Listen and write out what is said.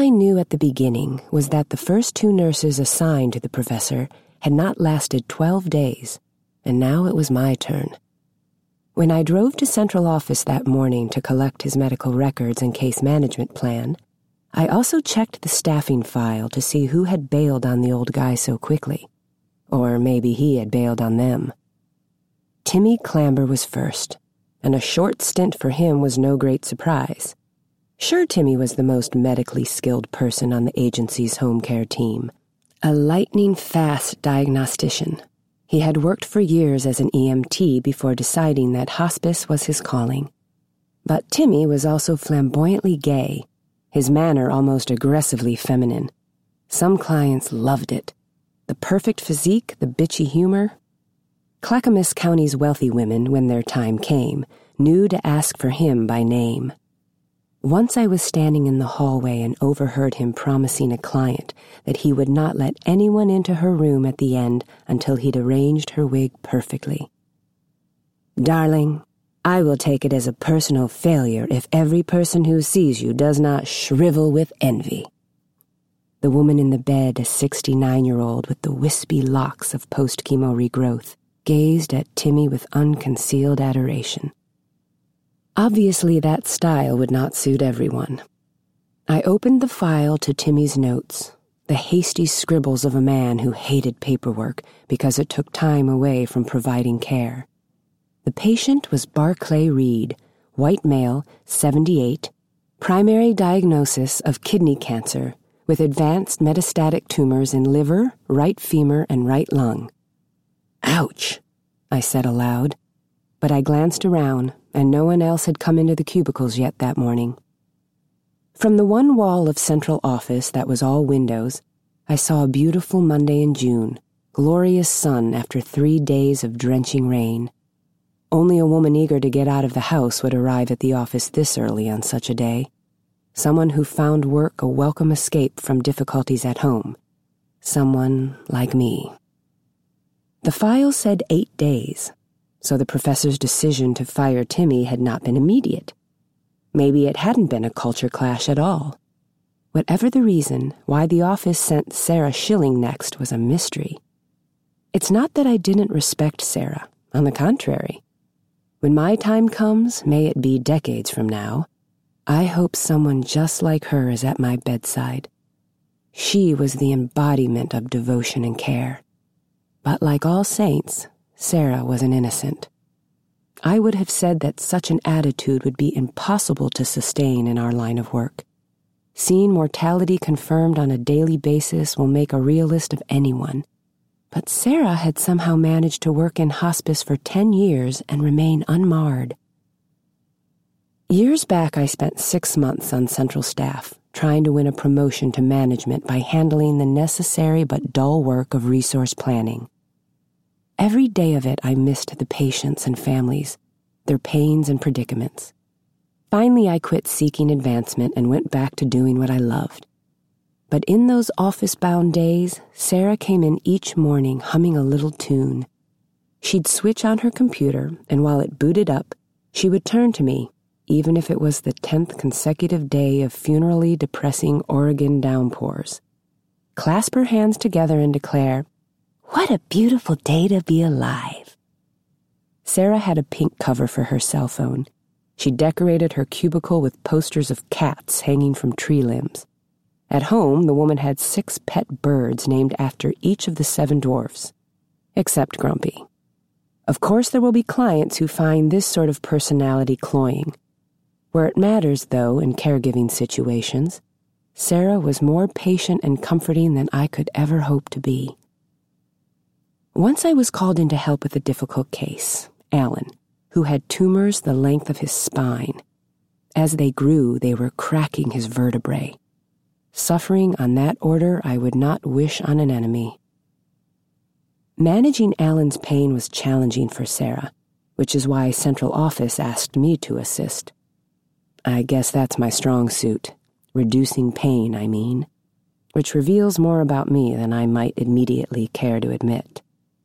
I knew at the beginning was that the first two nurses assigned to the professor had not lasted 12 days, and now it was my turn. When I drove to central office that morning to collect his medical records and case management plan, I also checked the staffing file to see who had bailed on the old guy so quickly. Or maybe he had bailed on them. Timmy Clamber was first, and a short stint for him was no great surprise. Sure, Timmy was the most medically skilled person on the agency's home care team. A lightning fast diagnostician. He had worked for years as an EMT before deciding that hospice was his calling. But Timmy was also flamboyantly gay his manner almost aggressively feminine. Some clients loved it. The perfect physique, the bitchy humor. Clackamas County's wealthy women, when their time came, knew to ask for him by name. Once I was standing in the hallway and overheard him promising a client that he would not let anyone into her room at the end until he'd arranged her wig perfectly. Darling, I will take it as a personal failure if every person who sees you does not shrivel with envy. The woman in the bed, a 69 year old with the wispy locks of post chemo regrowth, gazed at Timmy with unconcealed adoration. Obviously, that style would not suit everyone. I opened the file to Timmy's notes, the hasty scribbles of a man who hated paperwork because it took time away from providing care. The patient was Barclay Reed, white male, 78, primary diagnosis of kidney cancer with advanced metastatic tumors in liver, right femur, and right lung. Ouch, I said aloud, but I glanced around, and no one else had come into the cubicles yet that morning. From the one wall of central office that was all windows, I saw a beautiful Monday in June, glorious sun after three days of drenching rain. Only a woman eager to get out of the house would arrive at the office this early on such a day. Someone who found work a welcome escape from difficulties at home. Someone like me. The file said eight days, so the professor's decision to fire Timmy had not been immediate. Maybe it hadn't been a culture clash at all. Whatever the reason, why the office sent Sarah Schilling next was a mystery. It's not that I didn't respect Sarah. On the contrary. When my time comes, may it be decades from now, I hope someone just like her is at my bedside. She was the embodiment of devotion and care. But like all saints, Sarah was an innocent. I would have said that such an attitude would be impossible to sustain in our line of work. Seeing mortality confirmed on a daily basis will make a realist of anyone, but Sarah had somehow managed to work in hospice for 10 years and remain unmarred. Years back, I spent six months on central staff, trying to win a promotion to management by handling the necessary but dull work of resource planning. Every day of it, I missed the patients and families, their pains and predicaments. Finally, I quit seeking advancement and went back to doing what I loved but in those office bound days, Sarah came in each morning humming a little tune. She'd switch on her computer, and while it booted up, she would turn to me, even if it was the tenth consecutive day of funerally depressing Oregon downpours. Clasp her hands together and declare, What a beautiful day to be alive. Sarah had a pink cover for her cell phone. She decorated her cubicle with posters of cats hanging from tree limbs. At home, the woman had six pet birds named after each of the seven dwarfs, except Grumpy. Of course, there will be clients who find this sort of personality cloying. Where it matters, though, in caregiving situations, Sarah was more patient and comforting than I could ever hope to be. Once I was called in to help with a difficult case, Alan, who had tumors the length of his spine. As they grew, they were cracking his vertebrae. Suffering on that order I would not wish on an enemy. Managing Alan's pain was challenging for Sarah, which is why Central Office asked me to assist. I guess that's my strong suit, reducing pain, I mean, which reveals more about me than I might immediately care to admit.